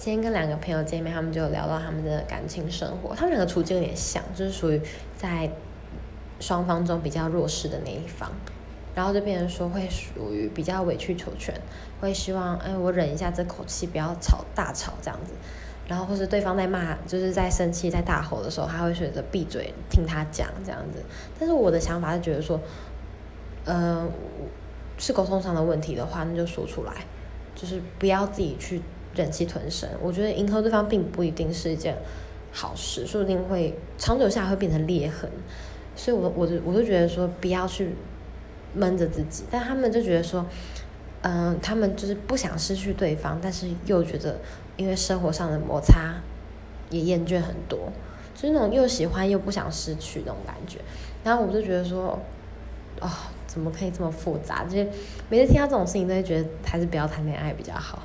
今天跟两个朋友见面，他们就聊到他们的感情生活，他们两个处境有点像，就是属于在双方中比较弱势的那一方，然后就变成说会属于比较委曲求全，会希望哎我忍一下这口气，不要吵大吵这样子，然后或是对方在骂，就是在生气在大吼的时候，他会选择闭嘴听他讲这样子，但是我的想法是觉得说，呃，是沟通上的问题的话，那就说出来，就是不要自己去。忍气吞声，我觉得迎合对方并不一定是一件好事，说不定会长久下来会变成裂痕。所以，我我就我就觉得说，不要去闷着自己。但他们就觉得说，嗯，他们就是不想失去对方，但是又觉得因为生活上的摩擦也厌倦很多，就是那种又喜欢又不想失去那种感觉。然后我就觉得说，哦，怎么可以这么复杂？就是每次听到这种事情，都会觉得还是不要谈恋爱比较好。